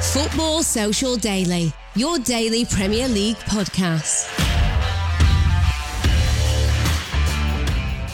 Football Social Daily, your daily Premier League podcast.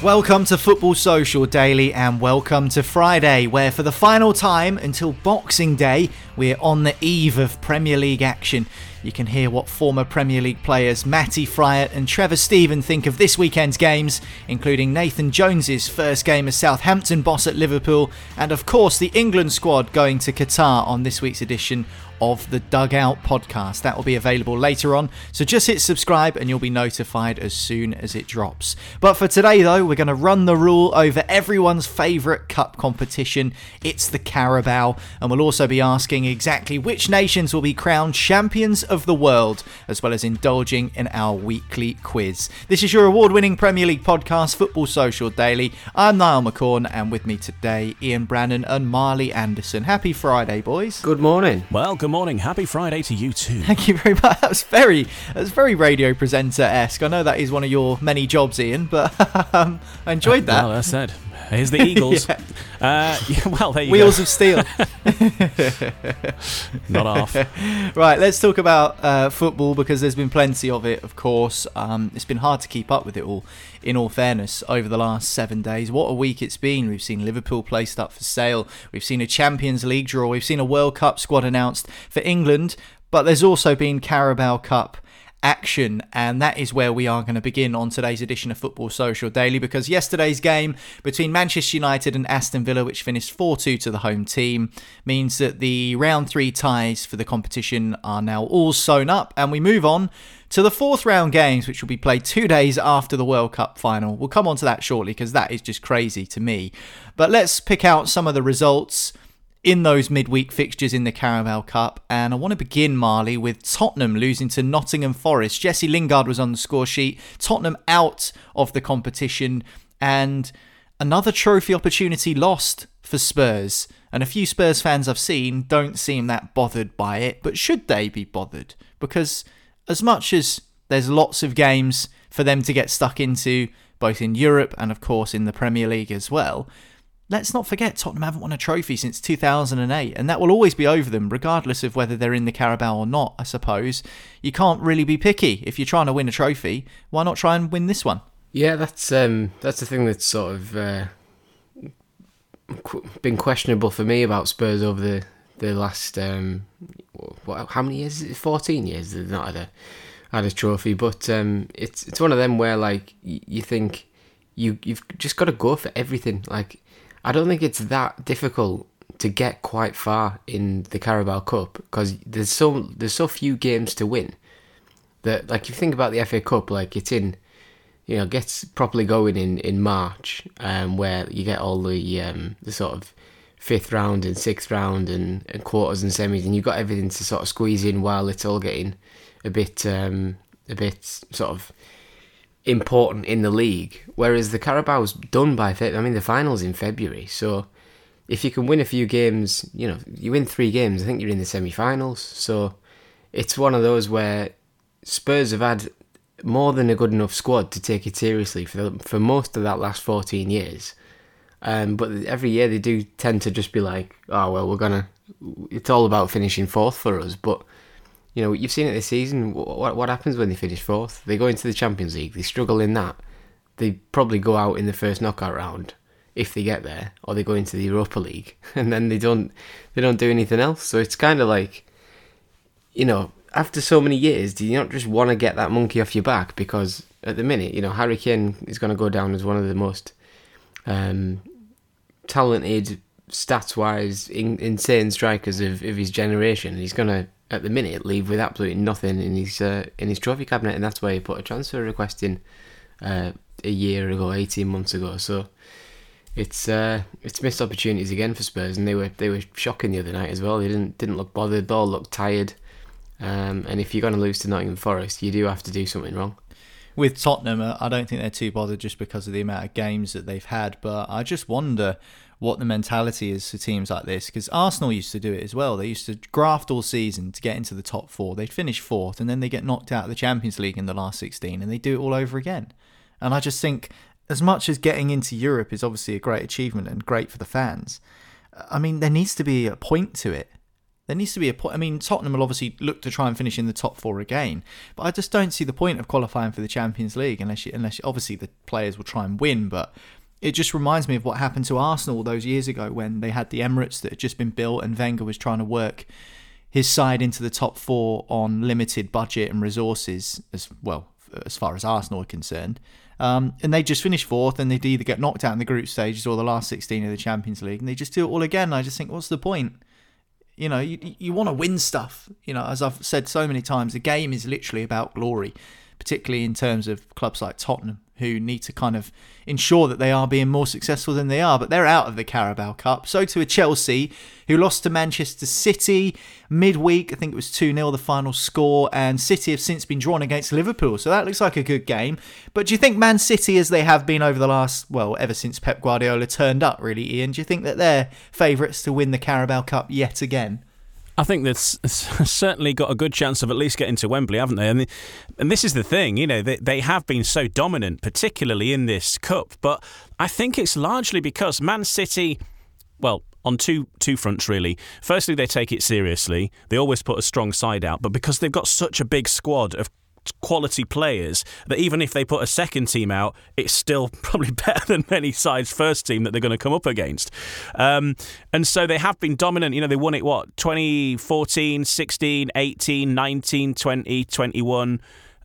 Welcome to Football Social Daily and welcome to Friday, where for the final time until Boxing Day, we're on the eve of Premier League action. You can hear what former Premier League players Matty Fryatt and Trevor Steven think of this weekend's games, including Nathan Jones's first game as Southampton boss at Liverpool, and of course the England squad going to Qatar on this week's edition of the Dugout podcast. That will be available later on, so just hit subscribe and you'll be notified as soon as it drops. But for today, though, we're going to run the rule over everyone's favourite cup competition. It's the Carabao, and we'll also be asking exactly which nations will be crowned champions of the world, as well as indulging in our weekly quiz. This is your award winning Premier League podcast, Football Social Daily. I'm Niall McCorn, and with me today, Ian Brannan and Marley Anderson. Happy Friday, boys. Good morning. Well, good morning. Happy Friday to you too. Thank you very much. That was very, that was very radio presenter esque. I know that is one of your many jobs, Ian, but um, I enjoyed that. Well, that's it. Here's the Eagles. Yeah. uh, yeah, well, there you Wheels go. of steel. Not off. right, let's talk about uh, football because there's been plenty of it, of course. Um, it's been hard to keep up with it all, in all fairness, over the last seven days. What a week it's been. We've seen Liverpool placed up for sale, we've seen a Champions League draw, we've seen a World Cup squad announced for England, but there's also been Carabao Cup action, and that is where we are going to begin on today's edition of Football Social Daily because yesterday's game between Manchester United and Aston Villa, which finished 4 2 to the home team, means that the round three ties for the competition are now all sewn up, and we move on to the fourth round games, which will be played two days after the World Cup final. We'll come on to that shortly because that is just crazy to me. But let's pick out some of the results in those midweek fixtures in the Carabao Cup. And I want to begin, Marley, with Tottenham losing to Nottingham Forest. Jesse Lingard was on the score sheet. Tottenham out of the competition. And another trophy opportunity lost for Spurs. And a few Spurs fans I've seen don't seem that bothered by it. But should they be bothered? Because as much as there's lots of games for them to get stuck into, both in Europe and, of course, in the Premier League as well, let's not forget Tottenham haven't won a trophy since 2008, and that will always be over them, regardless of whether they're in the Carabao or not, I suppose. You can't really be picky. If you're trying to win a trophy, why not try and win this one? Yeah, that's um, that's the thing that's sort of uh, been questionable for me about Spurs over the the last um, what, how many years? Is it? Fourteen years they've not had a had a trophy, but um, it's it's one of them where like you think you you've just got to go for everything. Like I don't think it's that difficult to get quite far in the Carabao Cup because there's so there's so few games to win that like if you think about the FA Cup, like it's in you know gets properly going in in March, um, where you get all the um, the sort of fifth round and sixth round and, and quarters and semis, and you've got everything to sort of squeeze in while it's all getting a bit um, a bit sort of important in the league. Whereas the Carabao's done by I mean the finals in February, so if you can win a few games, you know you win three games, I think you're in the semi-finals. So it's one of those where Spurs have had more than a good enough squad to take it seriously for the, for most of that last 14 years. Um, but every year they do tend to just be like, oh well, we're gonna. It's all about finishing fourth for us. But you know, you've seen it this season. What what happens when they finish fourth? They go into the Champions League. They struggle in that. They probably go out in the first knockout round if they get there, or they go into the Europa League, and then they don't they don't do anything else. So it's kind of like, you know, after so many years, do you not just want to get that monkey off your back? Because at the minute, you know, Harry Kane is going to go down as one of the most um, talented, stats wise, in, insane strikers of, of his generation. He's going to, at the minute, leave with absolutely nothing in his uh, in his trophy cabinet, and that's why he put a transfer request in uh, a year ago, eighteen months ago. So It's uh, it's missed opportunities again for Spurs, and they were they were shocking the other night as well. They didn't didn't look bothered. They all looked tired. Um, and if you're going to lose to Nottingham Forest, you do have to do something wrong. With Tottenham, uh, I don't think they're too bothered just because of the amount of games that they've had. But I just wonder what the mentality is for teams like this because Arsenal used to do it as well. They used to graft all season to get into the top four. They'd finish fourth and then they get knocked out of the Champions League in the last 16 and they do it all over again. And I just think, as much as getting into Europe is obviously a great achievement and great for the fans, I mean, there needs to be a point to it. There needs to be a point. I mean, Tottenham will obviously look to try and finish in the top four again, but I just don't see the point of qualifying for the Champions League unless you, unless you, obviously the players will try and win. But it just reminds me of what happened to Arsenal those years ago when they had the Emirates that had just been built and Wenger was trying to work his side into the top four on limited budget and resources as well as far as Arsenal are concerned. Um, and they just finished fourth, and they'd either get knocked out in the group stages or the last 16 of the Champions League, and they just do it all again. I just think, what's the point? You know, you, you want to win stuff. You know, as I've said so many times, the game is literally about glory, particularly in terms of clubs like Tottenham who need to kind of ensure that they are being more successful than they are. But they're out of the Carabao Cup. So to a Chelsea who lost to Manchester City midweek. I think it was 2 0 the final score. And City have since been drawn against Liverpool. So that looks like a good game. But do you think Man City, as they have been over the last, well, ever since Pep Guardiola turned up, really, Ian, do you think that they're favourites to win the Carabao Cup yet again? I think they've certainly got a good chance of at least getting to Wembley, haven't they? And, and this is the thing, you know, they, they have been so dominant, particularly in this cup. But I think it's largely because Man City, well, on two two fronts really. Firstly, they take it seriously. They always put a strong side out, but because they've got such a big squad of quality players that even if they put a second team out, it's still probably better than many sides' first team that they're going to come up against. Um, and so they have been dominant. You know, they won it, what, 2014, 16, 18, 19, 20, 21,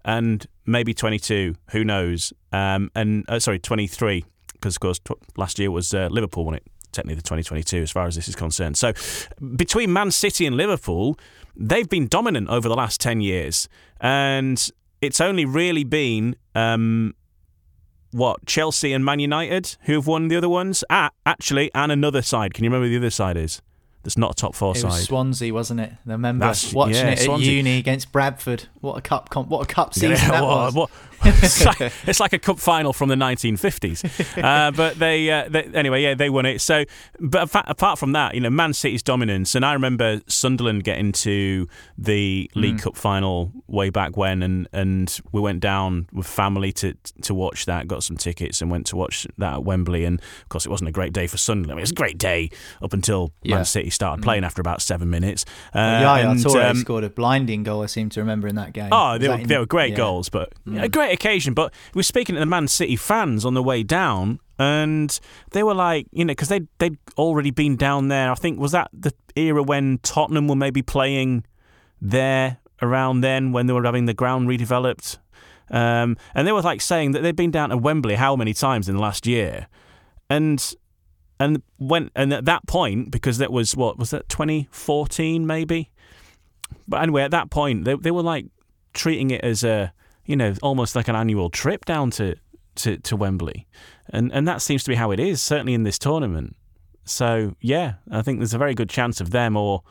and maybe 22. Who knows? Um, and uh, sorry, 23, because of course, last year was uh, Liverpool won it technically the 2022 as far as this is concerned. So between Man City and Liverpool, they've been dominant over the last 10 years. And it's only really been um, what Chelsea and Man United who have won the other ones. Ah, actually, and another side. Can you remember the other side is? That's not a top four it side. Was Swansea, wasn't it? I remember That's- watching yeah, it at Swansea. uni against Bradford. What a cup! Comp, what a cup season Yeah, that what- was. what- it's, like, it's like a cup final from the 1950s. Uh, but they, uh, they, anyway, yeah, they won it. So, but apart, from that, you know, Man City's dominance, and I remember Sunderland getting to the League Mm. Cup final way back when, and and we went down with family to to watch that. Got some tickets and went to watch that at Wembley. And of course, it wasn't a great day for Sunderland. I mean, it was a great day up until Yeah. Man City started playing after about seven minutes. Uh, Well, Yaya and, Toure um, scored a blinding goal. I seem to remember in that game. Oh, they were, in- they were great yeah. goals, but a great occasion. But we were speaking to the Man City fans on the way down, and they were like, you know, because they they'd already been down there. I think was that the era when Tottenham were maybe playing there around then when they were having the ground redeveloped. Um, and they were like saying that they'd been down to Wembley how many times in the last year, and and when and at that point because that was what was that 2014 maybe. But anyway, at that point they they were like treating it as a you know almost like an annual trip down to to, to Wembley, and and that seems to be how it is certainly in this tournament. So yeah, I think there's a very good chance of them or.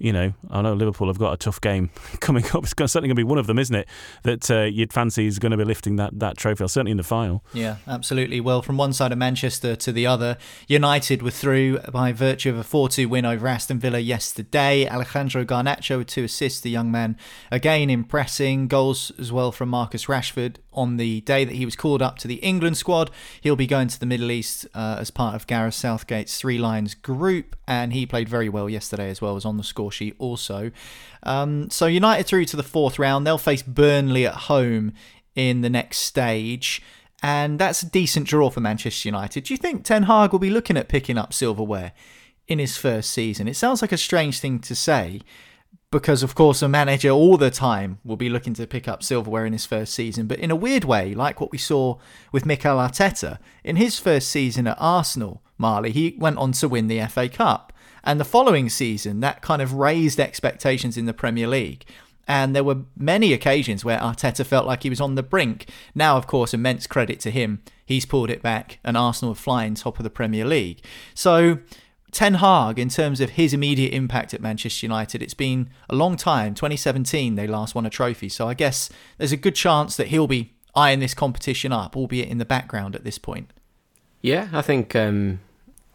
You know, I know Liverpool have got a tough game coming up. It's certainly going to be one of them, isn't it? That uh, you'd fancy is going to be lifting that, that trophy, certainly in the final. Yeah, absolutely. Well, from one side of Manchester to the other, United were through by virtue of a 4 2 win over Aston Villa yesterday. Alejandro Garnacho with two assists, the young man again impressing. Goals as well from Marcus Rashford on the day that he was called up to the England squad. He'll be going to the Middle East uh, as part of Gareth Southgate's Three Lions group, and he played very well yesterday as well, was on the score also. Um, so United through to the fourth round. They'll face Burnley at home in the next stage. And that's a decent draw for Manchester United. Do you think Ten Hag will be looking at picking up silverware in his first season? It sounds like a strange thing to say because, of course, a manager all the time will be looking to pick up silverware in his first season. But in a weird way, like what we saw with Mikel Arteta, in his first season at Arsenal, Marley, he went on to win the FA Cup. And the following season, that kind of raised expectations in the Premier League. and there were many occasions where Arteta felt like he was on the brink. Now, of course, immense credit to him. He's pulled it back, and Arsenal are flying top of the Premier League. So, Ten Hag, in terms of his immediate impact at Manchester United, it's been a long time. 2017, they last won a trophy. So, I guess there's a good chance that he'll be eyeing this competition up, albeit in the background at this point. Yeah, I think um,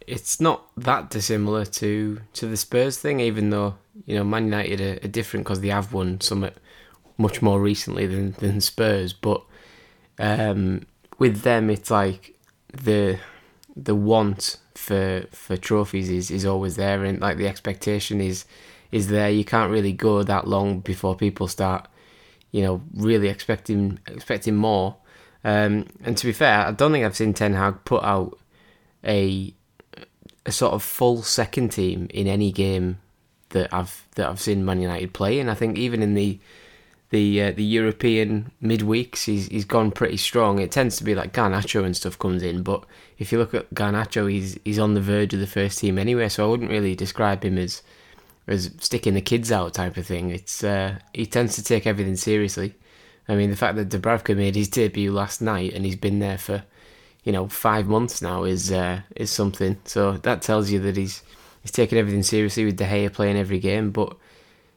it's not that dissimilar to to the Spurs thing, even though you know Man United are, are different because they have won some much more recently than than Spurs. But um, with them, it's like the the want for for trophies is, is always there, and like the expectation is is there. You can't really go that long before people start, you know, really expecting expecting more. Um, and to be fair, I don't think I've seen Ten Hag put out a a sort of full second team in any game that I've that I've seen Man United play, and I think even in the the uh, the European midweeks, he's he's gone pretty strong. It tends to be like Garnacho and stuff comes in, but if you look at Garnacho, he's he's on the verge of the first team anyway. So I wouldn't really describe him as as sticking the kids out type of thing. It's uh, he tends to take everything seriously. I mean, the fact that Dubravka made his debut last night and he's been there for you know five months now is uh, is something. So that tells you that he's he's taking everything seriously with De Gea playing every game. But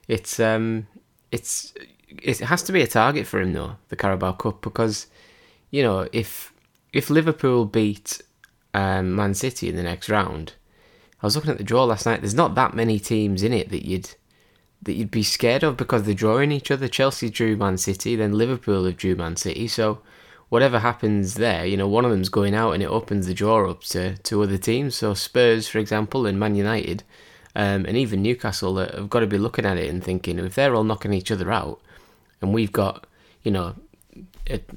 it's um it's it has to be a target for him though the Carabao Cup because you know if if Liverpool beat um, Man City in the next round, I was looking at the draw last night. There's not that many teams in it that you'd that you'd be scared of because they're drawing each other. Chelsea drew Man City, then Liverpool have drew Man City. So whatever happens there, you know, one of them's going out and it opens the draw up to, to other teams. So Spurs, for example, and Man United, um, and even Newcastle have got to be looking at it and thinking if they're all knocking each other out, and we've got, you know, it,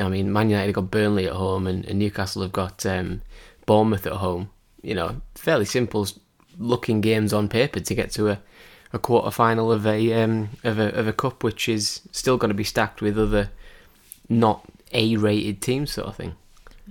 I mean, Man United have got Burnley at home, and, and Newcastle have got um, Bournemouth at home. You know, fairly simple looking games on paper to get to a, a quarter final of a um, of a of a cup, which is still going to be stacked with other not a-rated team sort of thing.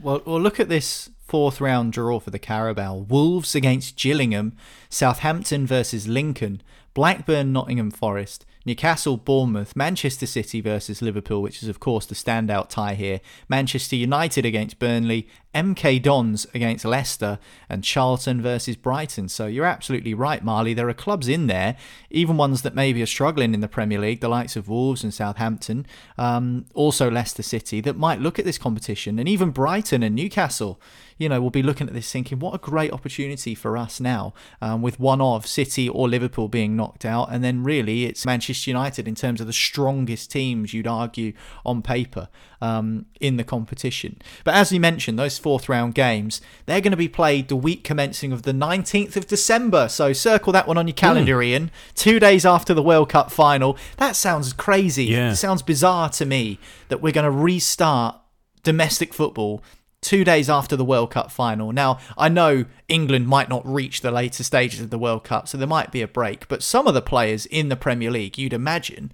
Well, well, look at this fourth round draw for the Carabao: Wolves against Gillingham, Southampton versus Lincoln, Blackburn, Nottingham Forest, Newcastle, Bournemouth, Manchester City versus Liverpool, which is of course the standout tie here, Manchester United against Burnley, MK Dons against Leicester, and Charlton versus Brighton. So you're absolutely right, Marley. There are clubs in there, even ones that maybe are struggling in the Premier League, the likes of Wolves and Southampton, um, also Leicester City, that might look at this competition, and even Brighton and Newcastle you know, will be looking at this thinking, what a great opportunity for us now, um, with one of City or Liverpool being knocked out, and then really it's Manchester United in terms of the strongest teams you'd argue on paper um, in the competition. But as we mentioned, those fourth round games they're going to be played the week commencing of the 19th of December. So circle that one on your calendar, mm. Ian. Two days after the World Cup final. That sounds crazy. Yeah. It sounds bizarre to me that we're going to restart domestic football two days after the World Cup final. Now, I know England might not reach the later stages of the World Cup, so there might be a break, but some of the players in the Premier League, you'd imagine,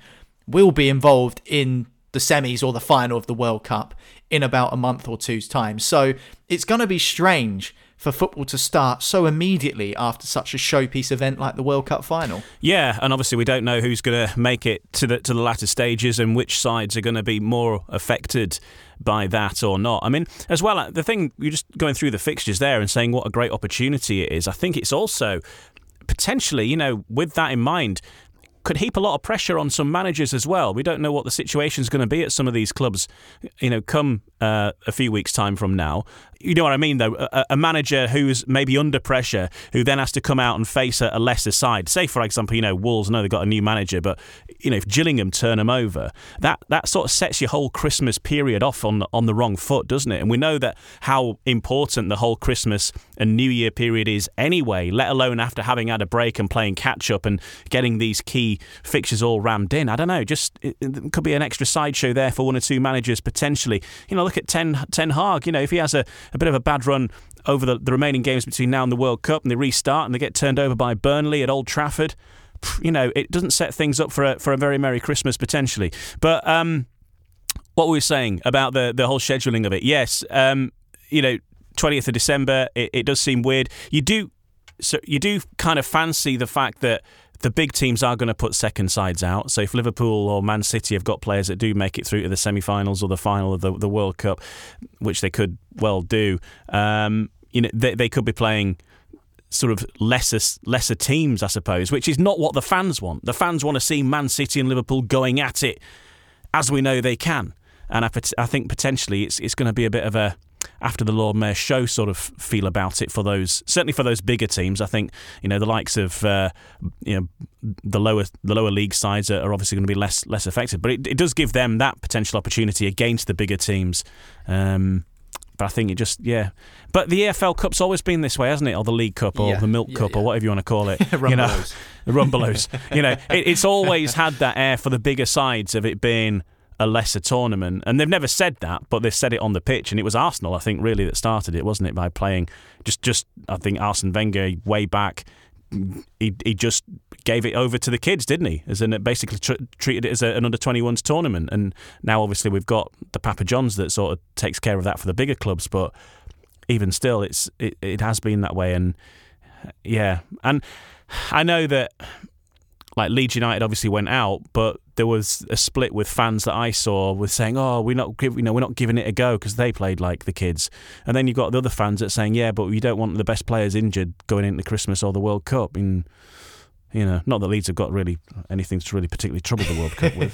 will be involved in the semis or the final of the World Cup in about a month or two's time. So it's going to be strange for football to start so immediately after such a showpiece event like the World Cup final. Yeah, and obviously we don't know who's going to make it to the to the latter stages and which sides are going to be more affected by that or not. I mean, as well, uh, the thing you're just going through the fixtures there and saying what a great opportunity it is. I think it's also potentially, you know, with that in mind, could heap a lot of pressure on some managers as well. We don't know what the situation is going to be at some of these clubs, you know, come uh, a few weeks' time from now. You know what I mean, though? A, a, manager who's maybe under pressure, who then has to come out and face a, a, lesser side. Say, for example, you know, Wolves know they've got a new manager, but you know, if Gillingham turn them over, that that sort of sets your whole Christmas period off on on the wrong foot, doesn't it? And we know that how important the whole Christmas and New Year period is anyway. Let alone after having had a break and playing catch up and getting these key fixtures all rammed in. I don't know. Just it, it could be an extra sideshow there for one or two managers potentially. You know, look at Ten Ten Hag. You know, if he has a, a bit of a bad run over the, the remaining games between now and the World Cup, and they restart and they get turned over by Burnley at Old Trafford, you know, it doesn't set things up for a, for a very merry Christmas potentially. But um, what were we saying about the the whole scheduling of it? Yes, um, you know, twentieth of December. It, it does seem weird. You do so you do kind of fancy the fact that the big teams are going to put second sides out. So if Liverpool or Man City have got players that do make it through to the semi-finals or the final of the, the World Cup, which they could well do, um, you know, they, they could be playing sort of lesser lesser teams, I suppose, which is not what the fans want. The fans want to see Man City and Liverpool going at it, as we know they can. And I, I think potentially it's it's going to be a bit of a after the Lord Mayor show sort of feel about it for those certainly for those bigger teams. I think you know the likes of uh, you know the lower the lower league sides are, obviously going to be less less affected, but it, it, does give them that potential opportunity against the bigger teams. Um, but I think it just yeah. But the EFL Cup's always been this way, hasn't it? Or the League Cup, or yeah. the Milk yeah, Cup, yeah. or whatever you want to call it. you know, the Rumbelows. you know, it, it's always had that air for the bigger sides of it being a lesser tournament. And they've never said that, but they've said it on the pitch. And it was Arsenal, I think, really that started it, wasn't it? By playing just, just I think Arsene Wenger way back. He, he just gave it over to the kids, didn't he? As in, it basically tr- treated it as a, an under 21s tournament. And now, obviously, we've got the Papa John's that sort of takes care of that for the bigger clubs. But even still, it's it, it has been that way. And yeah, and I know that like Leeds United obviously went out, but there was a split with fans that I saw with saying, "Oh, we're not, give, you know, we're not giving it a go because they played like the kids." And then you've got the other fans that saying, "Yeah, but you don't want the best players injured going into Christmas or the World Cup." You know, not that Leeds have got really anything to really particularly trouble the World Cup with.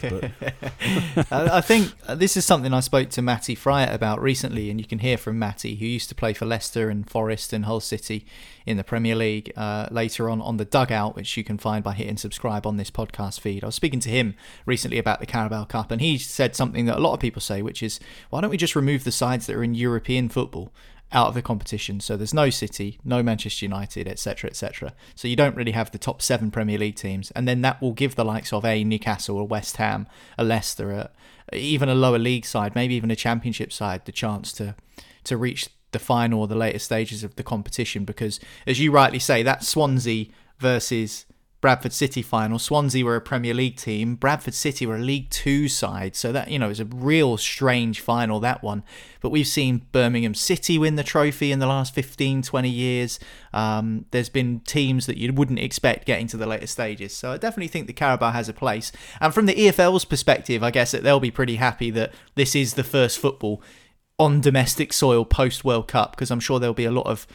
But I think uh, this is something I spoke to Matty Fryatt about recently, and you can hear from Matty, who used to play for Leicester and Forest and Hull City in the Premier League. Uh, later on on the dugout, which you can find by hitting subscribe on this podcast feed. I was speaking to him recently about the Carabao Cup, and he said something that a lot of people say, which is, why don't we just remove the sides that are in European football? Out of the competition. So there's no City, no Manchester United, etc., etc. So you don't really have the top seven Premier League teams, and then that will give the likes of a Newcastle, a West Ham, a Leicester, a, even a lower league side, maybe even a Championship side, the chance to to reach the final or the later stages of the competition. Because as you rightly say, that Swansea versus Bradford City final. Swansea were a Premier League team. Bradford City were a League Two side. So that, you know, is a real strange final, that one. But we've seen Birmingham City win the trophy in the last 15, 20 years. Um, there's been teams that you wouldn't expect getting to the later stages. So I definitely think the Carabao has a place. And from the EFL's perspective, I guess that they'll be pretty happy that this is the first football on domestic soil post World Cup because I'm sure there'll be a lot of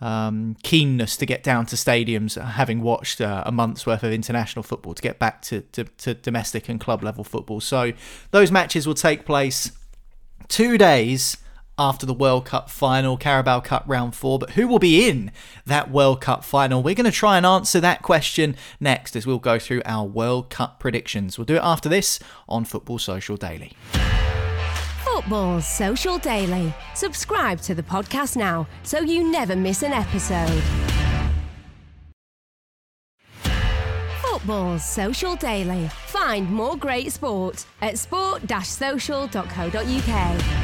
um, keenness to get down to stadiums, having watched uh, a month's worth of international football, to get back to, to, to domestic and club level football. So those matches will take place two days after the World Cup final, Carabao Cup round four. But who will be in that World Cup final? We're going to try and answer that question next as we'll go through our World Cup predictions. We'll do it after this on Football Social Daily. Football Social Daily. Subscribe to the podcast now so you never miss an episode. Football Social Daily. Find more great sport at sport-social.co.uk.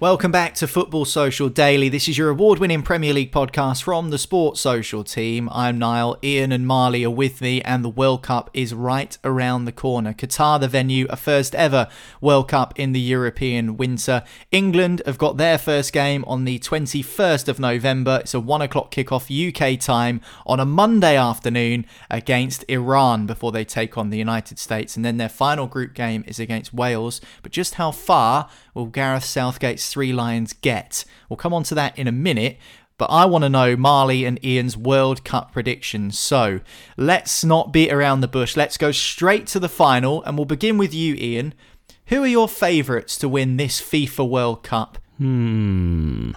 Welcome back to Football Social Daily. This is your award winning Premier League podcast from the Sports Social team. I'm Niall, Ian and Marley are with me, and the World Cup is right around the corner. Qatar, the venue, a first ever World Cup in the European winter. England have got their first game on the 21st of November. It's a one o'clock kickoff UK time on a Monday afternoon against Iran before they take on the United States. And then their final group game is against Wales. But just how far will Gareth Three Lions get? We'll come on to that in a minute. But I want to know Marley and Ian's World Cup predictions. So let's not beat around the bush. Let's go straight to the final. And we'll begin with you, Ian. Who are your favourites to win this FIFA World Cup? Hmm.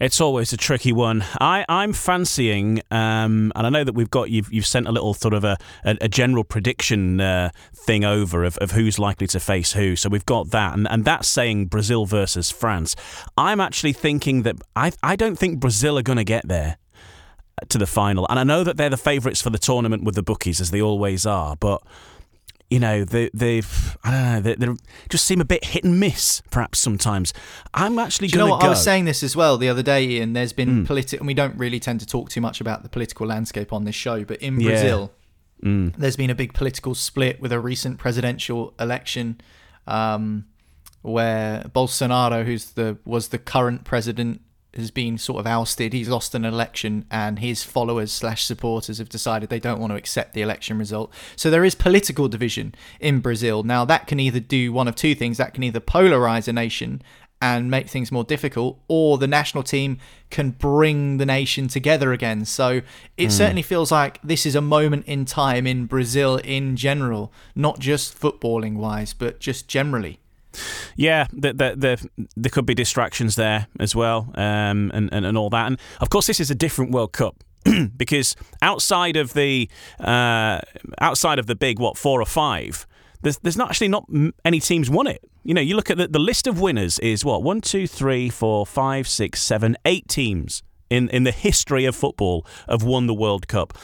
It's always a tricky one. I, I'm fancying, um, and I know that we've got you've you've sent a little sort of a, a, a general prediction uh, thing over of, of who's likely to face who. So we've got that, and, and that's saying Brazil versus France. I'm actually thinking that I I don't think Brazil are going to get there to the final, and I know that they're the favourites for the tournament with the bookies as they always are, but you know, they, they've, I don't know, they, they just seem a bit hit and miss, perhaps sometimes. I'm actually Do you going know to what? go. I was saying this as well the other day, Ian. There's been Mm. political, and we don't really tend to talk too much about the political landscape on this show, but in Yeah. Brazil, Mm. there's been a big political split with a recent presidential election um, where Bolsonaro, who's the was the current president has been sort of ousted. He's lost an election, and his followers slash supporters have decided they don't want to accept the election result. So there is political division in Brazil now. That can either do one of two things. That can either polarize a nation and make things more difficult, or the national team can bring the nation together again. So it mm. certainly feels like this is a moment in time in Brazil in general, not just footballing wise, but just generally. Yeah, there, there, there could be distractions there as well, um, and, and, and all that. And of course, this is a different World Cup. because outside of the uh, outside of the big what four or five, there's there's not actually not any teams won it. You know, you look at the, the list of winners is what one, two, three, four, five, six, seven, eight teams in in the history of football have won the World Cup.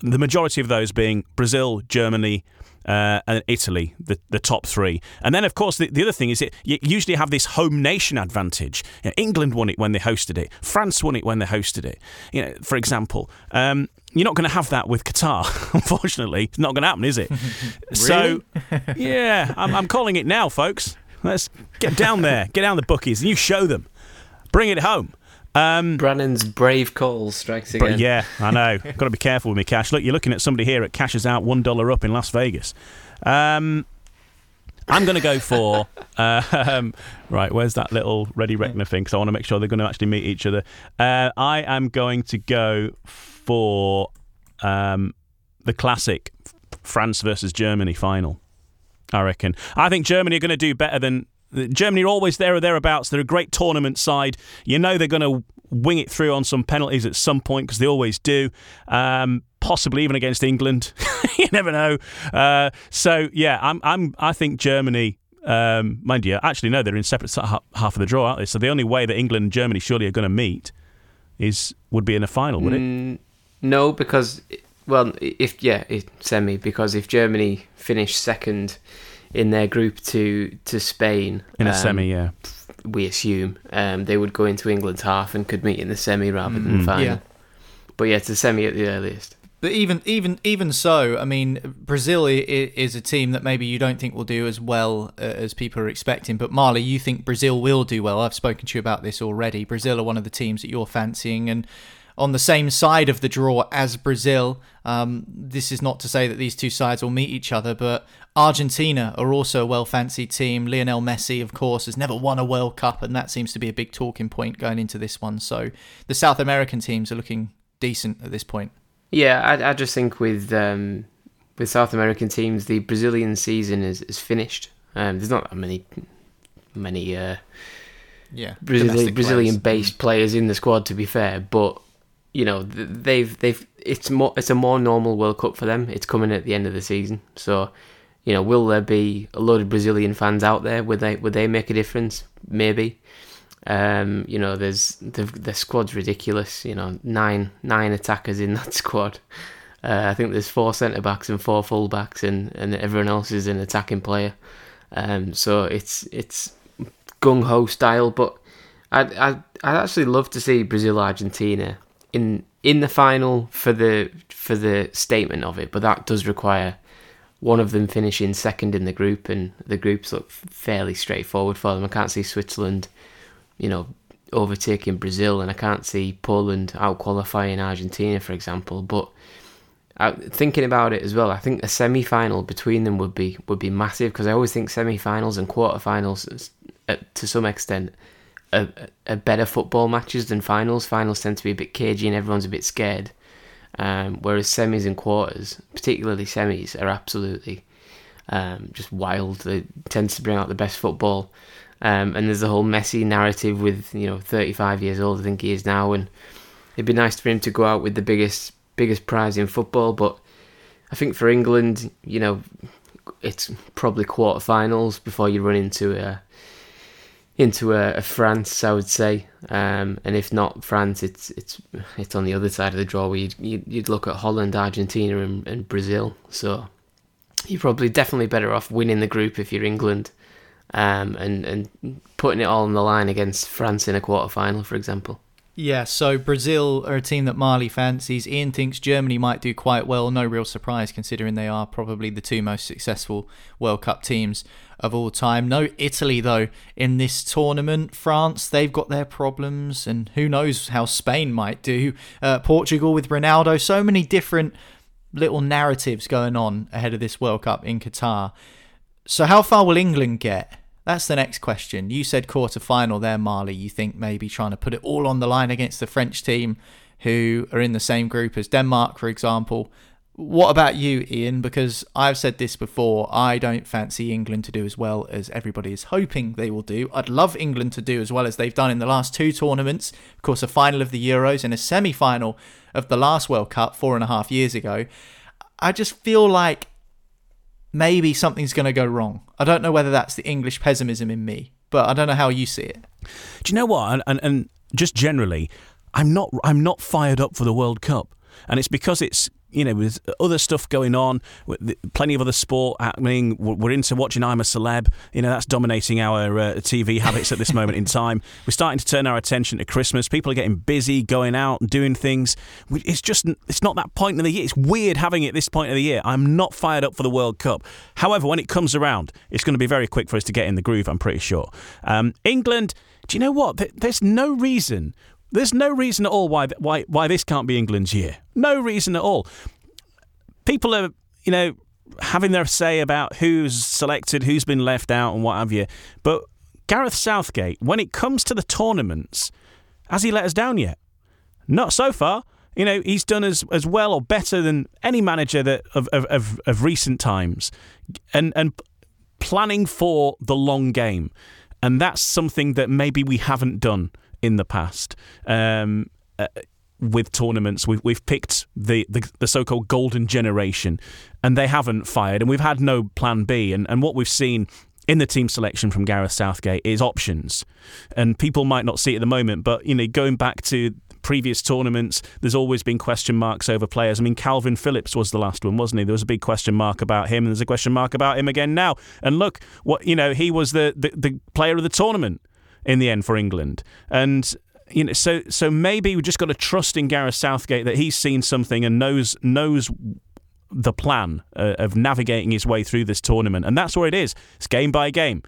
The majority of those being Brazil, Germany, uh, and Italy, the, the top three. And then, of course, the, the other thing is it, you usually have this home nation advantage. You know, England won it when they hosted it. France won it when they hosted it. You know, for example. Um, you're not going to have that with Qatar, unfortunately. It's not going to happen, is it? so, yeah, I'm, I'm calling it now, folks. Let's get down there, get down the bookies, and you show them. Bring it home. Um, Brannon's brave call strikes again. yeah, I know. Got to be careful with me, Cash. Look, you're looking at somebody here at Cashes Out one dollar up in Las Vegas. Um, I'm going to go for uh, um, right. Where's that little ready reckoner thing? Because I want to make sure they're going to actually meet each other. Uh, I am going to go for um, the classic France versus Germany final. I reckon. I think Germany are going to do better than Germany are always there or thereabouts. They're a great tournament side. You know they're going to wing it through on some penalties at some point because they always do. Um, possibly even against England. you never know. Uh, so yeah, I'm, I'm, I think Germany. Um, mind you, actually no, they're in separate half of the draw, aren't they? So the only way that England and Germany surely are going to meet is would be in a final, would it? Mm, no, because well, if yeah, semi because if Germany finish second in their group to to Spain in a um, semi. Yeah, we assume um, they would go into England's half and could meet in the semi rather than final. Yeah. But yeah, it's a semi at the earliest. But even even even so, I mean, Brazil is a team that maybe you don't think will do as well uh, as people are expecting. But Marley, you think Brazil will do well? I've spoken to you about this already. Brazil are one of the teams that you're fancying, and on the same side of the draw as Brazil. Um, this is not to say that these two sides will meet each other, but Argentina are also a well fancied team. Lionel Messi, of course, has never won a World Cup, and that seems to be a big talking point going into this one. So the South American teams are looking decent at this point. Yeah, I, I just think with um, with South American teams, the Brazilian season is, is finished. Um, there's not that many many uh, yeah Brazilian Brazilian based players in the squad, to be fair, but you know they've they've it's more it's a more normal World Cup for them. It's coming at the end of the season, so you know will there be a load of Brazilian fans out there? Would they would they make a difference? Maybe. Um, you know, there's the the squad's ridiculous. You know, nine nine attackers in that squad. Uh, I think there's four centre backs and four full backs, and, and everyone else is an attacking player. Um, so it's it's gung ho style, but I'd, I'd I'd actually love to see Brazil Argentina in in the final for the for the statement of it, but that does require one of them finishing second in the group, and the groups look fairly straightforward for them. I can't see Switzerland, you know, overtaking Brazil, and I can't see Poland out qualifying Argentina, for example. But uh, thinking about it as well, I think a semi final between them would be would be massive because I always think semi finals and quarter finals, uh, to some extent, a, better football matches than finals. Finals tend to be a bit cagey and everyone's a bit scared. Um, whereas semis and quarters, particularly semis, are absolutely um, just wild. They tend to bring out the best football. Um, and there's the whole Messi narrative with you know 35 years old, I think he is now, and it'd be nice for him to go out with the biggest biggest prize in football. But I think for England, you know, it's probably quarterfinals before you run into a into a, a, France, I would say. Um, and if not France, it's it's it's on the other side of the draw where you'd, you'd, look at Holland, Argentina, and, and, Brazil. So you're probably definitely better off winning the group if you're England, um, and and putting it all on the line against France in a quarter final, for example. Yeah, so Brazil are a team that Marley fancies. Ian thinks Germany might do quite well. No real surprise considering they are probably the two most successful World Cup teams of all time. No Italy, though, in this tournament. France, they've got their problems, and who knows how Spain might do. Uh, Portugal with Ronaldo. So many different little narratives going on ahead of this World Cup in Qatar. So, how far will England get? That's the next question. You said quarter final there, Marley. You think maybe trying to put it all on the line against the French team who are in the same group as Denmark, for example. What about you, Ian? Because I've said this before, I don't fancy England to do as well as everybody is hoping they will do. I'd love England to do as well as they've done in the last two tournaments. Of course, a final of the Euros and a semi final of the last World Cup four and a half years ago. I just feel like maybe something's going to go wrong. I don't know whether that's the English pessimism in me, but I don't know how you see it. Do you know what? And, and, and just generally, I'm not I'm not fired up for the World Cup, and it's because it's you know, with other stuff going on, plenty of other sport happening. We're into watching I'm a Celeb. You know, that's dominating our uh, TV habits at this moment in time. We're starting to turn our attention to Christmas. People are getting busy, going out and doing things. It's just, it's not that point in the year. It's weird having it this point of the year. I'm not fired up for the World Cup. However, when it comes around, it's going to be very quick for us to get in the groove, I'm pretty sure. Um, England, do you know what? There's no reason there's no reason at all why why why this can't be England's year. No reason at all. People are, you know, having their say about who's selected, who's been left out, and what have you. But Gareth Southgate, when it comes to the tournaments, has he let us down yet? Not so far. You know, he's done as, as well or better than any manager that of, of, of, of recent times, and and planning for the long game, and that's something that maybe we haven't done in the past. Um, uh, with tournaments, we've we've picked the, the, the so called golden generation, and they haven't fired, and we've had no plan B. And and what we've seen in the team selection from Gareth Southgate is options, and people might not see it at the moment, but you know, going back to previous tournaments, there's always been question marks over players. I mean, Calvin Phillips was the last one, wasn't he? There was a big question mark about him, and there's a question mark about him again now. And look, what you know, he was the, the, the player of the tournament in the end for England. And you know, so so maybe we've just got to trust in Gareth Southgate that he's seen something and knows knows the plan uh, of navigating his way through this tournament, and that's where it is. It's game by game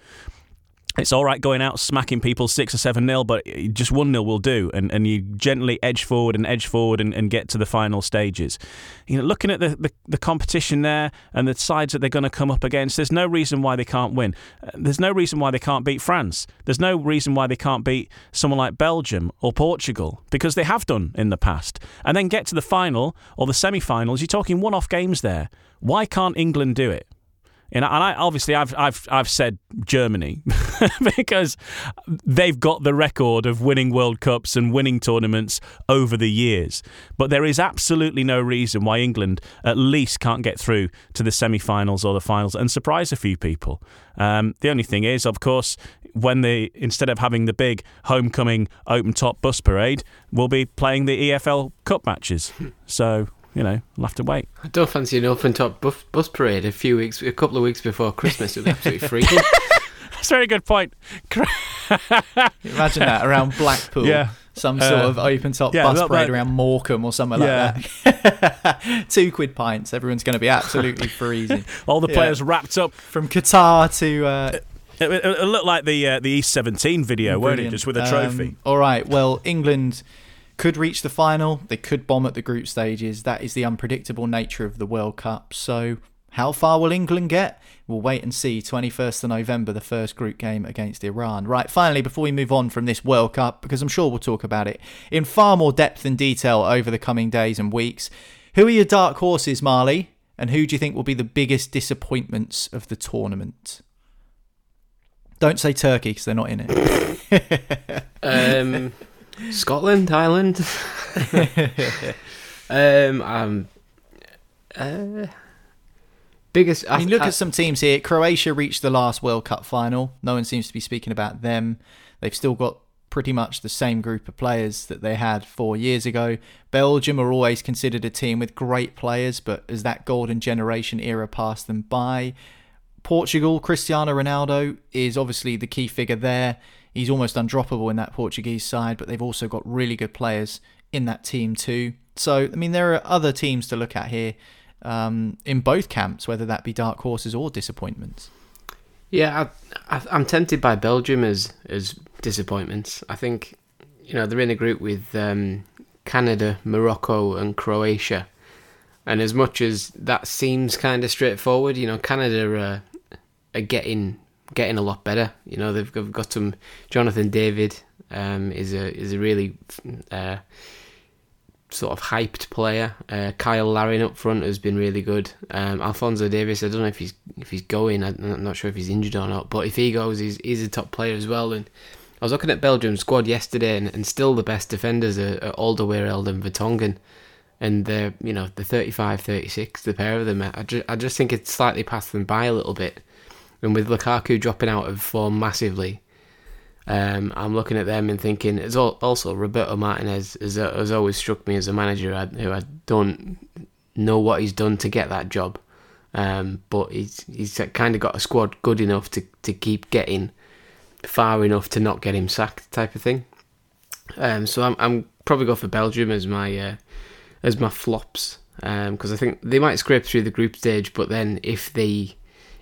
it's all right going out smacking people six or seven nil, but just one nil will do, and, and you gently edge forward and edge forward and, and get to the final stages. You know, looking at the, the, the competition there and the sides that they're going to come up against, there's no reason why they can't win. There's no reason why they can't beat France. There's no reason why they can't beat someone like Belgium or Portugal because they have done in the past. And then get to the final or the semi-finals. You're talking one-off games there. Why can't England do it? And I obviously I've I've I've said Germany because they've got the record of winning World Cups and winning tournaments over the years. But there is absolutely no reason why England at least can't get through to the semi-finals or the finals and surprise a few people. Um, the only thing is, of course, when they instead of having the big homecoming open top bus parade, we'll be playing the EFL Cup matches. So you know, we'll have to wait. I don't fancy an open top bus, bus parade a few weeks, a couple of weeks before Christmas. It would be absolutely freaking. That's a very good point. Imagine that around Blackpool. Yeah. Some sort uh, of open top yeah, bus parade around Morecambe or somewhere yeah. like that. Two quid pints. Everyone's going to be absolutely freezing. All the players yeah. wrapped up from Qatar to. Uh, it, it, it, looked like the uh, the East 17 video, Brilliant. weren't it? Just with a trophy. Um, all right. Well, England could reach the final, they could bomb at the group stages. That is the unpredictable nature of the World Cup. So, how far will England get? We'll wait and see. 21st of November, the first group game against Iran. Right, finally, before we move on from this World Cup, because I'm sure we'll talk about it in far more depth and detail over the coming days and weeks, who are your dark horses, Marley? And who do you think will be the biggest disappointments of the tournament? Don't say Turkey because they're not in it. um, Scotland, Ireland. um, um, uh, biggest. I mean, look I, at some teams here. Croatia reached the last World Cup final. No one seems to be speaking about them. They've still got pretty much the same group of players that they had four years ago. Belgium are always considered a team with great players, but as that golden generation era passed them by, Portugal, Cristiano Ronaldo is obviously the key figure there. He's almost undroppable in that Portuguese side, but they've also got really good players in that team too. So, I mean, there are other teams to look at here um, in both camps, whether that be dark horses or disappointments. Yeah, I, I'm tempted by Belgium as as disappointments. I think you know they're in a group with um, Canada, Morocco, and Croatia, and as much as that seems kind of straightforward, you know, Canada are, are getting getting a lot better. You know, they've got, some Jonathan David um, is a is a really uh, sort of hyped player. Uh, Cyle Larin up front has been really good. Um, Alphonso Davies, I don't know if he's if he's going. I'm not sure if he's injured or not. But if he goes, he's he's a top player as well. And I was looking at Belgium's squad yesterday, and, and still the best defenders are, are Alderweireld and Vertonghen. And they're, you know, the 35, 36, the pair of them. I just, I just think it's slightly passed them by a little bit. And with Lukaku dropping out of form massively, um, I'm looking at them and thinking, it's also Roberto Martinez has, has always struck me as a manager who I don't know what he's done to get that job. Um, but he's he's kind of got a squad good enough to, to keep getting far enough to not get him sacked, type of thing. Um, so I'm I'm probably go for Belgium as my uh, as my flops because um, I think they might scrape through the group stage, but then if they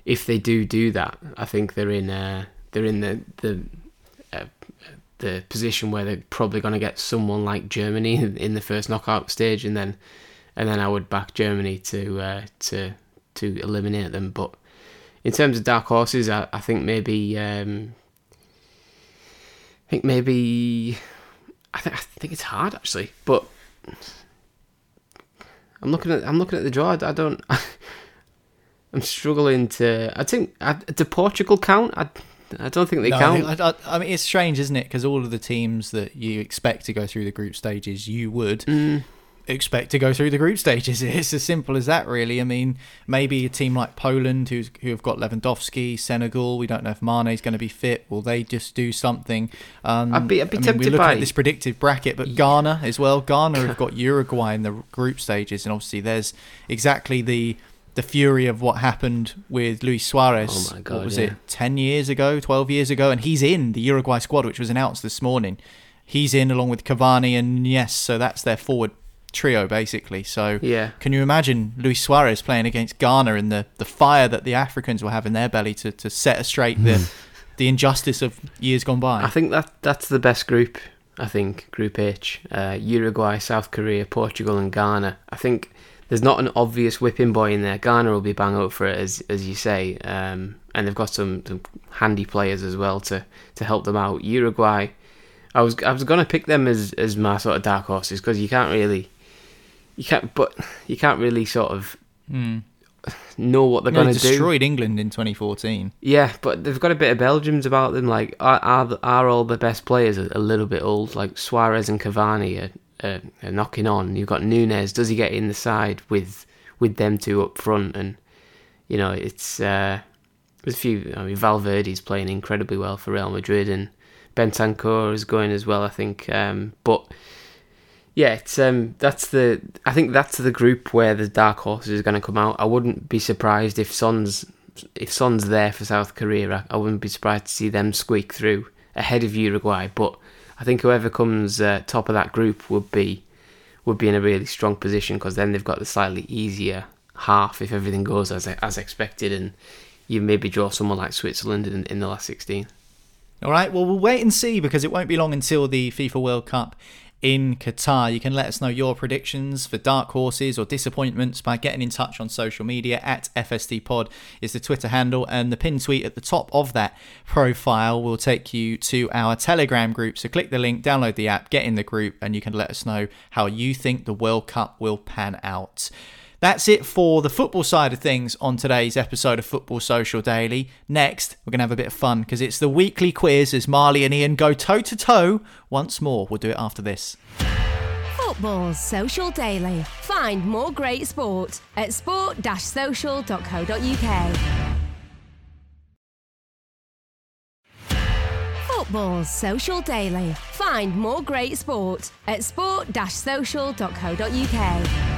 if they do do that, I think they're in uh, they're in the the the position where they're probably going to get someone like Germany in the first knockout stage, and then and then I would back Germany to uh, to to eliminate them. But in terms of dark horses, I, I think maybe um, I think maybe I think I think it's hard actually, but I'm looking at I'm looking at the draw. I, I don't. I'm struggling to. I think. I, do Portugal count? I, I don't think they no, count. I, think, I, I, mean, it's strange, isn't it? Because all of the teams that you expect to go through the group stages, you would mm. expect to go through the group stages. It's as simple as that, really. I mean, maybe a team like Poland, who's who have got Lewandowski, Senegal. We don't know if Mane's going to be fit. Will they just do something? Um, I'd be, I'd be I mean, tempted we're looking by at this predictive bracket, but Ghana as well. Ghana have got Uruguay in the group stages, and obviously there's exactly the the fury of what happened with Luis Suarez. Oh my God, what was yeah. it? Ten years ago, twelve years ago, and he's in the Uruguay squad, which was announced this morning. He's in along with Cavani and yes, so that's their forward trio basically. So yeah. can you imagine Luis Suarez playing against Ghana and the, the fire that the Africans will have in their belly to, to set straight the the injustice of years gone by? I think that that's the best group. I think Group H: uh, Uruguay, South Korea, Portugal, and Ghana. I think there's not an obvious whipping boy in there. Ghana will be bang up for it, as as you say, um, and they've got some, some handy players as well to, to help them out. Uruguay, I was I was gonna pick them as, as my sort of dark horses because you can't really, you can't, but you can't really sort of mm. know what they're no, gonna do. Destroyed England in 2014. Yeah, but they've got a bit of Belgians about them. Like, are are, are all the best players a, a little bit old? Like Suarez and Cavani are uh, knocking on. You've got Nunez. Does he get in the side with with them two up front? And you know, it's uh, there's a few. I mean, Valverde's playing incredibly well for Real Madrid, and Bentancur is going as well. I think, um, but yeah, it's um, that's the. I think that's the group where the dark horses is going to come out. I wouldn't be surprised if Son's if Son's there for South Korea. I, I wouldn't be surprised to see them squeak through ahead of Uruguay, but I think whoever comes uh, top of that group would be would be in a really strong position because then they've got the slightly easier half if everything goes as as expected, and you maybe draw someone like Switzerland in, in the last sixteen. All right, well, we'll wait and see because it won't be long until the FIFA World Cup in Qatar. You can let us know your predictions for dark horses or disappointments by getting in touch on social media at FSD Pod is the Twitter handle, and the pin tweet at the top of that profile will take you to our Telegram group. So click the link, download the app, get in the group, and you can let us know how you think the World Cup will pan out. That's it for the football side of things on today's episode of Football Social Daily. Next, we're going to have a bit of fun because it's the weekly quiz as Marley and Ian go toe to toe once more. We'll do it after this. Football Social Daily. Find more great sport at sport-social.co.uk. Football Social Daily. Find more great sport at sport-social.co.uk.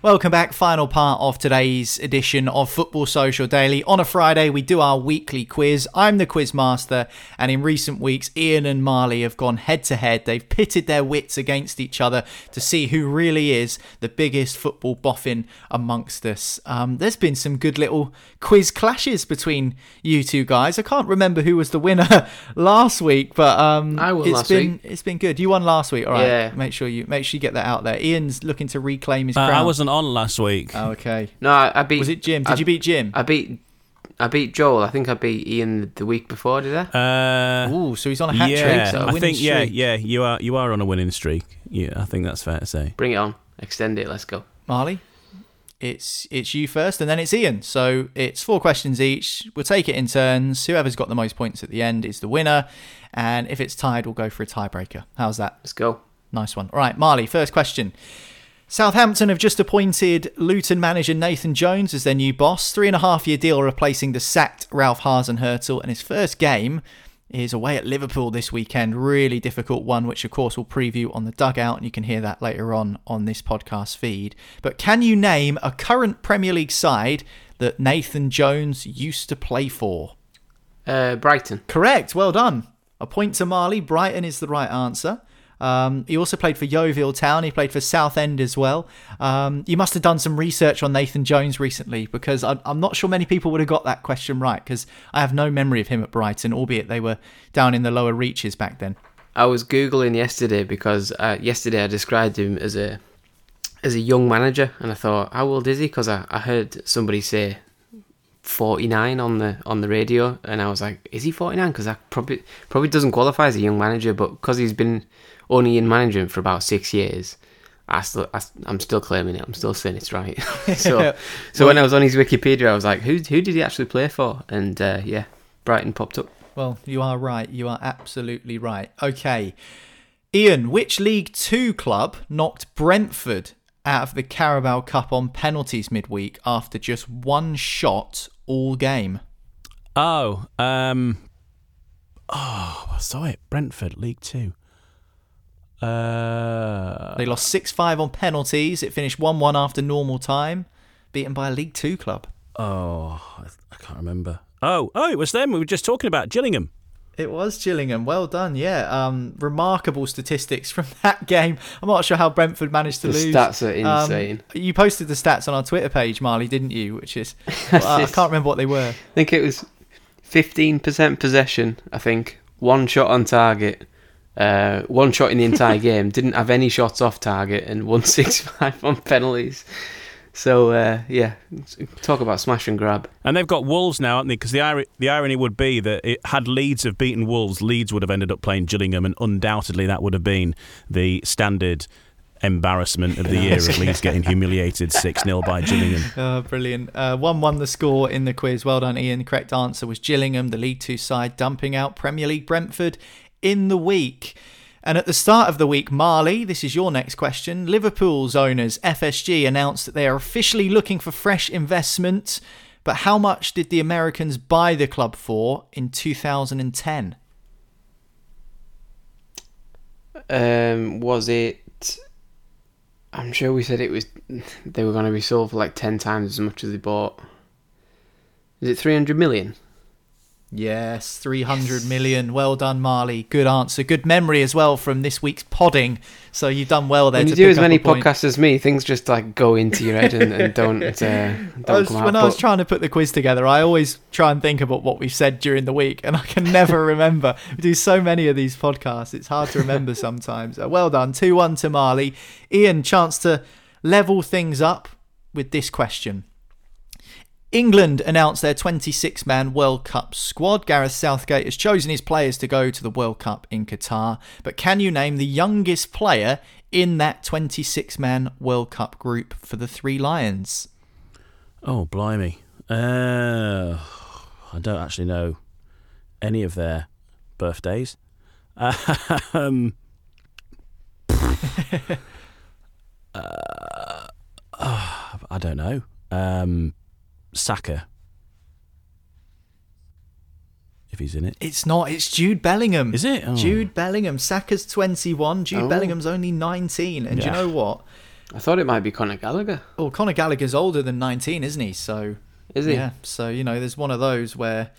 Welcome back. Final part of today's edition of Football Social Daily. On a Friday, we do our weekly quiz. I'm the quiz master, and in recent weeks, Ian and Marley have gone head to head. They've pitted their wits against each other to see who really is the biggest football boffin amongst us. Um, there's been some good little quiz clashes between you two guys. I can't remember who was the winner last week, but um, I won it's last been week. it's been good. You won last week, all right? Yeah. Make sure you make sure you get that out there. Ian's looking to reclaim his Uh, crown. I wasn't on last week. Oh, okay. No, I, I beat. Was it Jim? Did I, you beat Jim? I beat. I beat Joel. I think I beat Ian the week before. Did I? Uh, Ooh, so he's on a hat yeah, trick. so a I winning think yeah, streak. yeah, you are you are on a winning streak. Yeah, I think that's fair to say. Bring it on. Extend it. Let's go. Marley, it's it's you first, and then it's Ian. So it's four questions each. We'll take it in turns. Whoever's got the most points at the end is the winner, and if it's tied, we'll go for a tiebreaker. How's that? Let's go. Nice one. All right, Marley, first question. Southampton have just appointed Luton manager Nathan Jones as their new boss. Three and a half year deal replacing the sacked Ralph Hasenhüttl. And his first game is away at Liverpool this weekend. Really difficult one, which of course we'll preview on the dugout. And you can hear that later on on this podcast feed. But can you name a current Premier League side that Nathan Jones used to play for? Uh, Brighton. Correct. Well done. A point to Marley. Brighton is the right answer. Um, he also played for Yeovil Town. He played for Southend as well. Um, you must have done some research on Nathan Jones recently because I, I'm not sure many people would have got that question right because I have no memory of him at Brighton, albeit they were down in the lower reaches back then. I was googling yesterday because uh, yesterday I described him as a as a young manager, and I thought, how old is he? Because I, I heard somebody say forty nine on the on the radio, and I was like, is he forty nine? Because that probably probably doesn't qualify as a young manager, but because he's been only in management for about six years. I still, I, am still claiming it. I'm still saying it's right. so, so when I was on his Wikipedia, I was like, "Who, who did he actually play for?" And uh, yeah, Brighton popped up. Well, you are right. You are absolutely right. Okay. Ian, which League Two club knocked Brentford out of the Carabao Cup on penalties midweek after just one shot all game? Oh, um, oh, I saw it. Brentford, League Two. Uh, They lost 6 5 on penalties. It finished 1 1 after normal time, beaten by a League Two club. oh, I, I can't remember. Oh, oh, it was them. We were just talking about Gillingham. It was Gillingham. Well done. Yeah. Um, remarkable statistics from that game. I'm not sure how Brentford managed to The lose. stats are Um, insane. you posted the stats on our Twitter page, Marley, didn't you? Which is, well, I I can't remember what they were. I think it was 15% possession, I think. One shot on target. Uh, one shot in the entire game. Didn't have any shots off target and won 6 5 on penalties. So, uh, yeah, talk about smash and grab. And they've got Wolves now, haven't they? Because the, ir- the irony would be that it, had Leeds have beaten Wolves, Leeds would have ended up playing Gillingham, and undoubtedly that would have been the standard embarrassment of the year of Leeds getting humiliated 6 0 by Gillingham. Oh, brilliant. Uh, 1 1 the score in the quiz. Well done, Ian. The correct answer was Gillingham, the League Two side, dumping out Premier League Brentford in the week. And at the start of the week, Marley, this is your next question. Liverpool's owners, FSG, announced that they are officially looking for fresh investment. But how much did the Americans buy the club for in 2010? Um, was it. I'm sure we said it was. They were going to be sold for like 10 times as much as they bought. Is it 300 million? Yes, three hundred million. Well done, Marley. Good answer. Good memory as well from this week's podding. So you've done well there. When to you do as many podcasts as me, things just like go into your head and, and don't, uh, don't was, come out. when I was But- trying to put the quiz together, I always try and think about what we've said during the week, and I can never remember. We do so many of these podcasts; it's hard to remember sometimes. Uh, well done, two one to Marley. Ian, chance to level things up with this question. England announced their 26 man World Cup squad. Gareth Southgate has chosen his players to go to the World Cup in Qatar. But can you name the youngest player in that 26 man World Cup group for the Three Lions? Oh, blimey. Uh, I don't actually know any of their birthdays. Um, uh, oh, I don't know. Um, Saka. If he's in it. It's not. It's Jude Bellingham. Is it? Oh. Jude Bellingham. Saka's 21. Jude Oh. Bellingham's only 19. And do you know what? I thought it might be Conor Gallagher. Well, Conor Gallagher's older than 19, isn't he? So Is he? Yeah. So you know, there's one of those where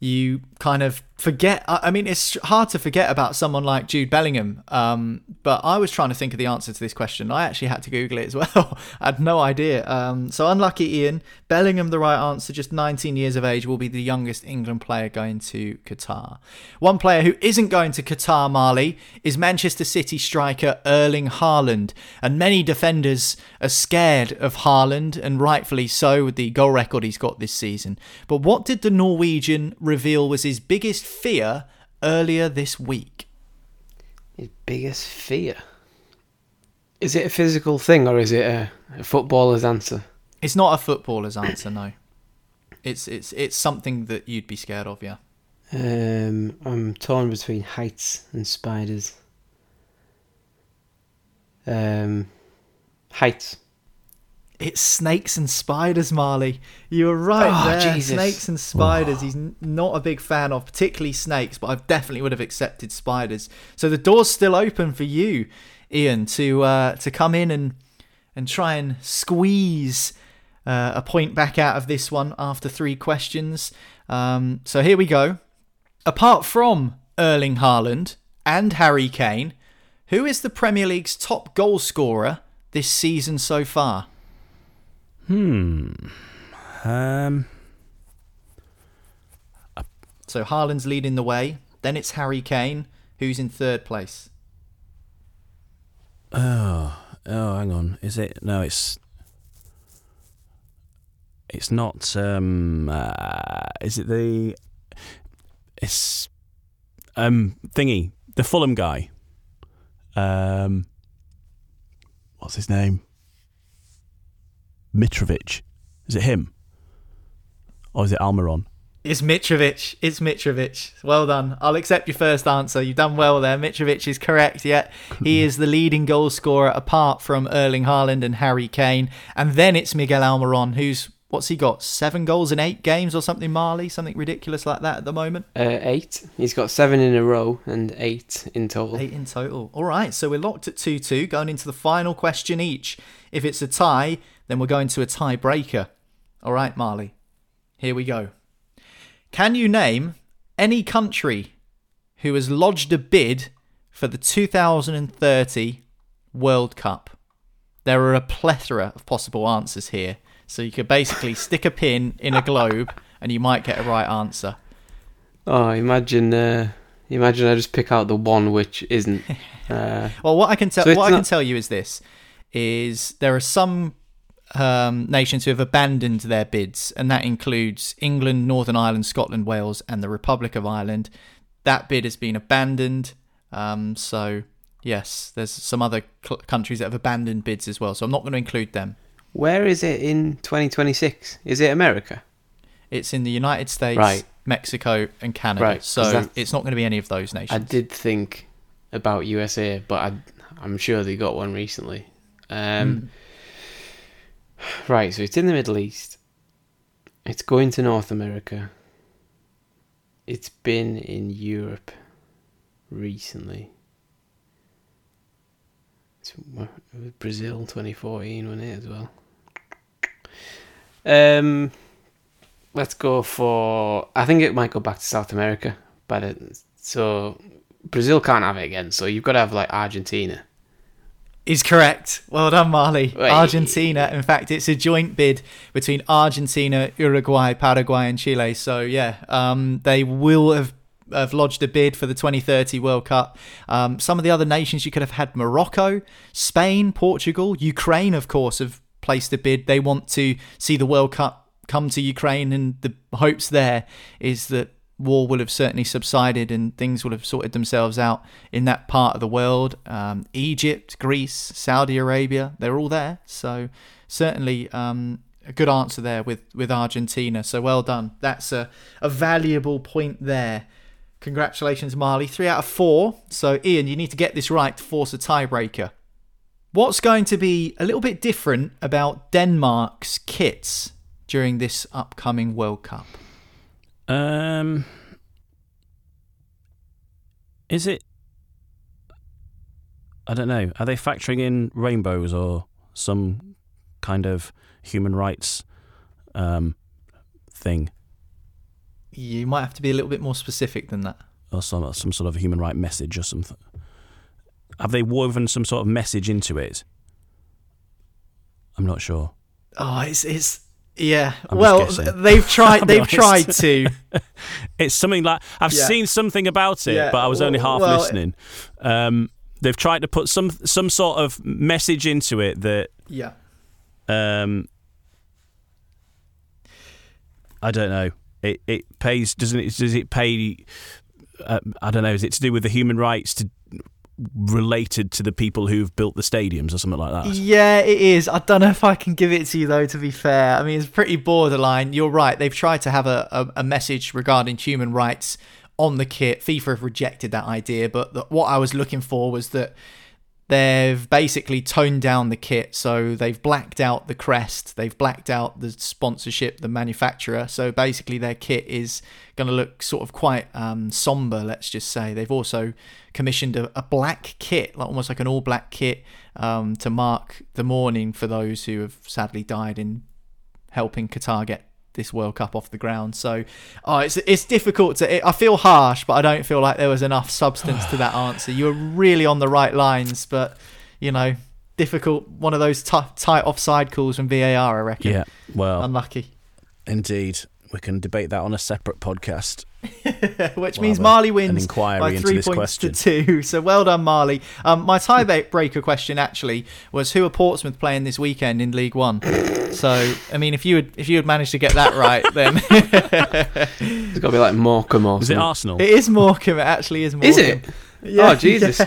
you kind of forget. I mean, it's hard to forget about someone like Jude Bellingham. Um, but I was trying to think of the answer to this question. I actually had to Google it as well. I had no idea. Um, so unlucky, Ian. Bellingham, the right answer, just 19 years of age, will be the youngest England player going to Qatar. One player who isn't going to Qatar, Marley, is Manchester City striker Erling Haaland. And many defenders are scared of Haaland, and rightfully so with the goal record he's got this season. But what did the Norwegian reveal was his biggest fear earlier this week? His biggest fear. Is it a physical thing or is it a, a footballer's answer? It's not a footballer's answer, no. It's it's it's something that you'd be scared of, yeah. Um, I'm torn between heights and spiders. Um, heights. It's snakes and spiders, Marley. You were right Oh, there. Jesus. Snakes and spiders. He's not a big fan of, particularly snakes, but I definitely would have accepted spiders. So the door's still open for you, Ian, to uh, to come in and and try and squeeze uh, a point back out of this one after three questions. Um, so here we go. Apart from Erling Haaland and Harry Kane, who is the Premier League's top goal scorer this season so far? Hmm. Um. So Haaland's leading the way. Then it's Harry Kane, who's in third place. Oh. Oh, hang on. Is it? No, it's. It's not. Um. Uh, is it the? It's. Um. Thingy. The Fulham guy. Um. What's his name? Mitrovic. Is it him? Or is it Almiron? It's Mitrovic. It's Mitrovic. Well done. I'll accept your first answer. You've done well there. Mitrovic is correct. Yeah, he is the leading goal scorer apart from Erling Haaland and Harry Kane. And then it's Miguel Almiron, who's what's he got? Seven goals in eight games or something, Marley? Something ridiculous like that at the moment. Uh, eight. He's got seven in a row and eight in total. Eight in total. All right, so we're locked at 2 2, going into the final question each. If it's a tie, then we're going to a tiebreaker. All right, Marley, here we go. Can you name any country who has lodged a bid for the 2030 World Cup? There are a plethora of possible answers here, so you could basically stick a pin in a globe and you might get a right answer. Oh, imagine, uh, imagine I just pick out the one which isn't. Uh, Well, what I can tell So what I can tell you is this: is there are some um, nations who have abandoned their bids, and that includes England, Northern Ireland, Scotland, Wales, and the Republic of Ireland. That bid has been abandoned. Um, so yes, there's some other cl- countries that have abandoned bids as well. So I'm not going to include them. where is it in 2026? Is it America? It's in the United States, Right. Mexico, and Canada. Right, so it's not going to be any of those nations. I did think about USA, but I, I'm sure they got one recently. Um, Right, so it's in the Middle East. It's going to North America. It's been in Europe recently. It's, Brazil 2014, wasn't it, as well? Um, let's go for. I think it might go back to South America, but it, so Brazil can't have it again. So you've got to have like Argentina. Is correct. Well done, Marley. Wait. Argentina. In fact, it's a joint bid between Argentina, Uruguay, Paraguay, and Chile. So yeah, um, they will have. Have lodged a bid for the 2030 World Cup. Um, some of the other nations you could have had Morocco, Spain, Portugal, Ukraine, of course, have placed a bid. They want to see the World Cup come to Ukraine, and the hopes there is that war will have certainly subsided and things will have sorted themselves out in that part of the world. Um, Egypt, Greece, Saudi Arabia, they're all there. So certainly um, a good answer there with, with Argentina. So well done. That's a, a valuable point there. Congratulations, Marley. Three out of four. So Ian, you need to get this right to force a tiebreaker. What's going to be a little bit different about Denmark's kits during this upcoming World Cup? Um, is it? I don't know. Are they factoring in rainbows or some kind of human rights um, thing, You might have to be a little bit more specific than that. or some some sort of human right message or something. Have they woven some sort of message into it? I'm not sure. Oh, it's it's yeah. I'm well, they've tried. They've tried to. It's something like I've Yeah. seen something about it, Yeah, but I was only half well- listening. Um, they've tried to put some some sort of message into it that Yeah. um, I don't know. It it pays doesn't it? Does it pay? Uh, I don't know. Is it to do with the human rights to related to the people who've built the stadiums or something like that? Yeah, it is. I don't know if I can give it to you though. To be fair, I mean it's pretty borderline. You're right. They've tried to have a, a, a message regarding human rights on the kit. FIFA have rejected that idea, but the, what I was looking for was that they've basically toned down the kit. So they've blacked out the crest, they've blacked out the sponsorship, the manufacturer. So basically, their kit is going to look sort of quite um, somber, let's just say. They've also commissioned a, a black kit, like almost like an all black kit, um, to mark the mourning for those who have sadly died in helping Qatar get this World Cup off the ground. So, oh, it's it's difficult to. It, I feel harsh, but I don't feel like there was enough substance to that answer. You were really on the right lines, but you know, difficult. One of those tight offside calls from VAR, I reckon. Yeah. Well, Unlucky. indeed, we can debate that on a separate podcast. Which We'll means Marley wins by three points question. to two. So well done, Marley. Um, my tiebreaker question actually was who are Portsmouth playing this weekend in League One. So I mean, if you had if you had managed to get that right, then It's got to be like Morecambe or Was it. Arsenal? it is Morecambe. It actually is Morecambe. Is it? Yeah, oh Jesus!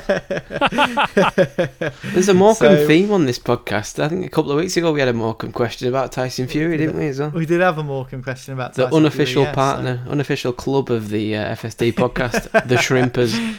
There's a Morecambe So- theme on this podcast. I think a couple of weeks ago we had a Morecambe question about Tyson Fury, didn't we? As well. We did have a Morecambe question about The Tyson unofficial Fury, yeah, so- partner, unofficial club of the uh, FSD podcast, the Shrimpers.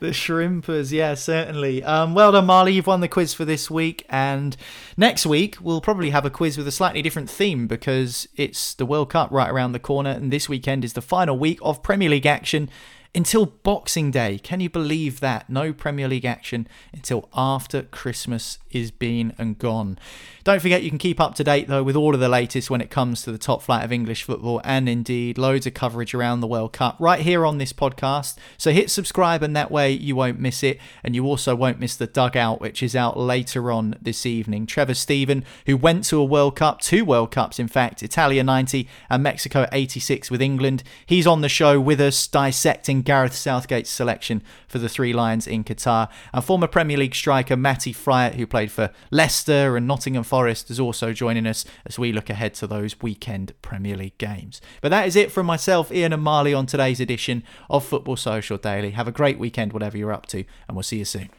The Shrimpers, yeah, certainly. Um, well done, Marley. You've won the quiz for this week. And next week, we'll probably have a quiz with a slightly different theme because it's the World Cup right around the corner. And this weekend is the final week of Premier League action until Boxing Day. Can you believe that? No Premier League action until after Christmas is been and gone. Don't forget, you can keep up to date, though, with all of the latest when it comes to the top flight of English football and indeed loads of coverage around the World Cup right here on this podcast. So hit subscribe, and that way you won't miss it. And you also won't miss the dugout, which is out later on this evening. Trevor Steven, who went to a World Cup, two World Cups, in fact, Italia 90 and Mexico 86 with England. He's on the show with us, dissecting Gareth Southgate's selection for the Three Lions in Qatar. And former Premier League striker Matty Fryatt, who played for Leicester and Nottingham Forest, is also joining us as we look ahead to those weekend Premier League games. But that is it from myself, Ian, and Marley on today's edition of Football Social Daily. Have a great weekend, whatever you're up to, and we'll see you soon.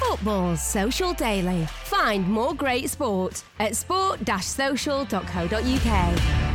Football Social Daily. Find more great sport at sport-social.co.uk.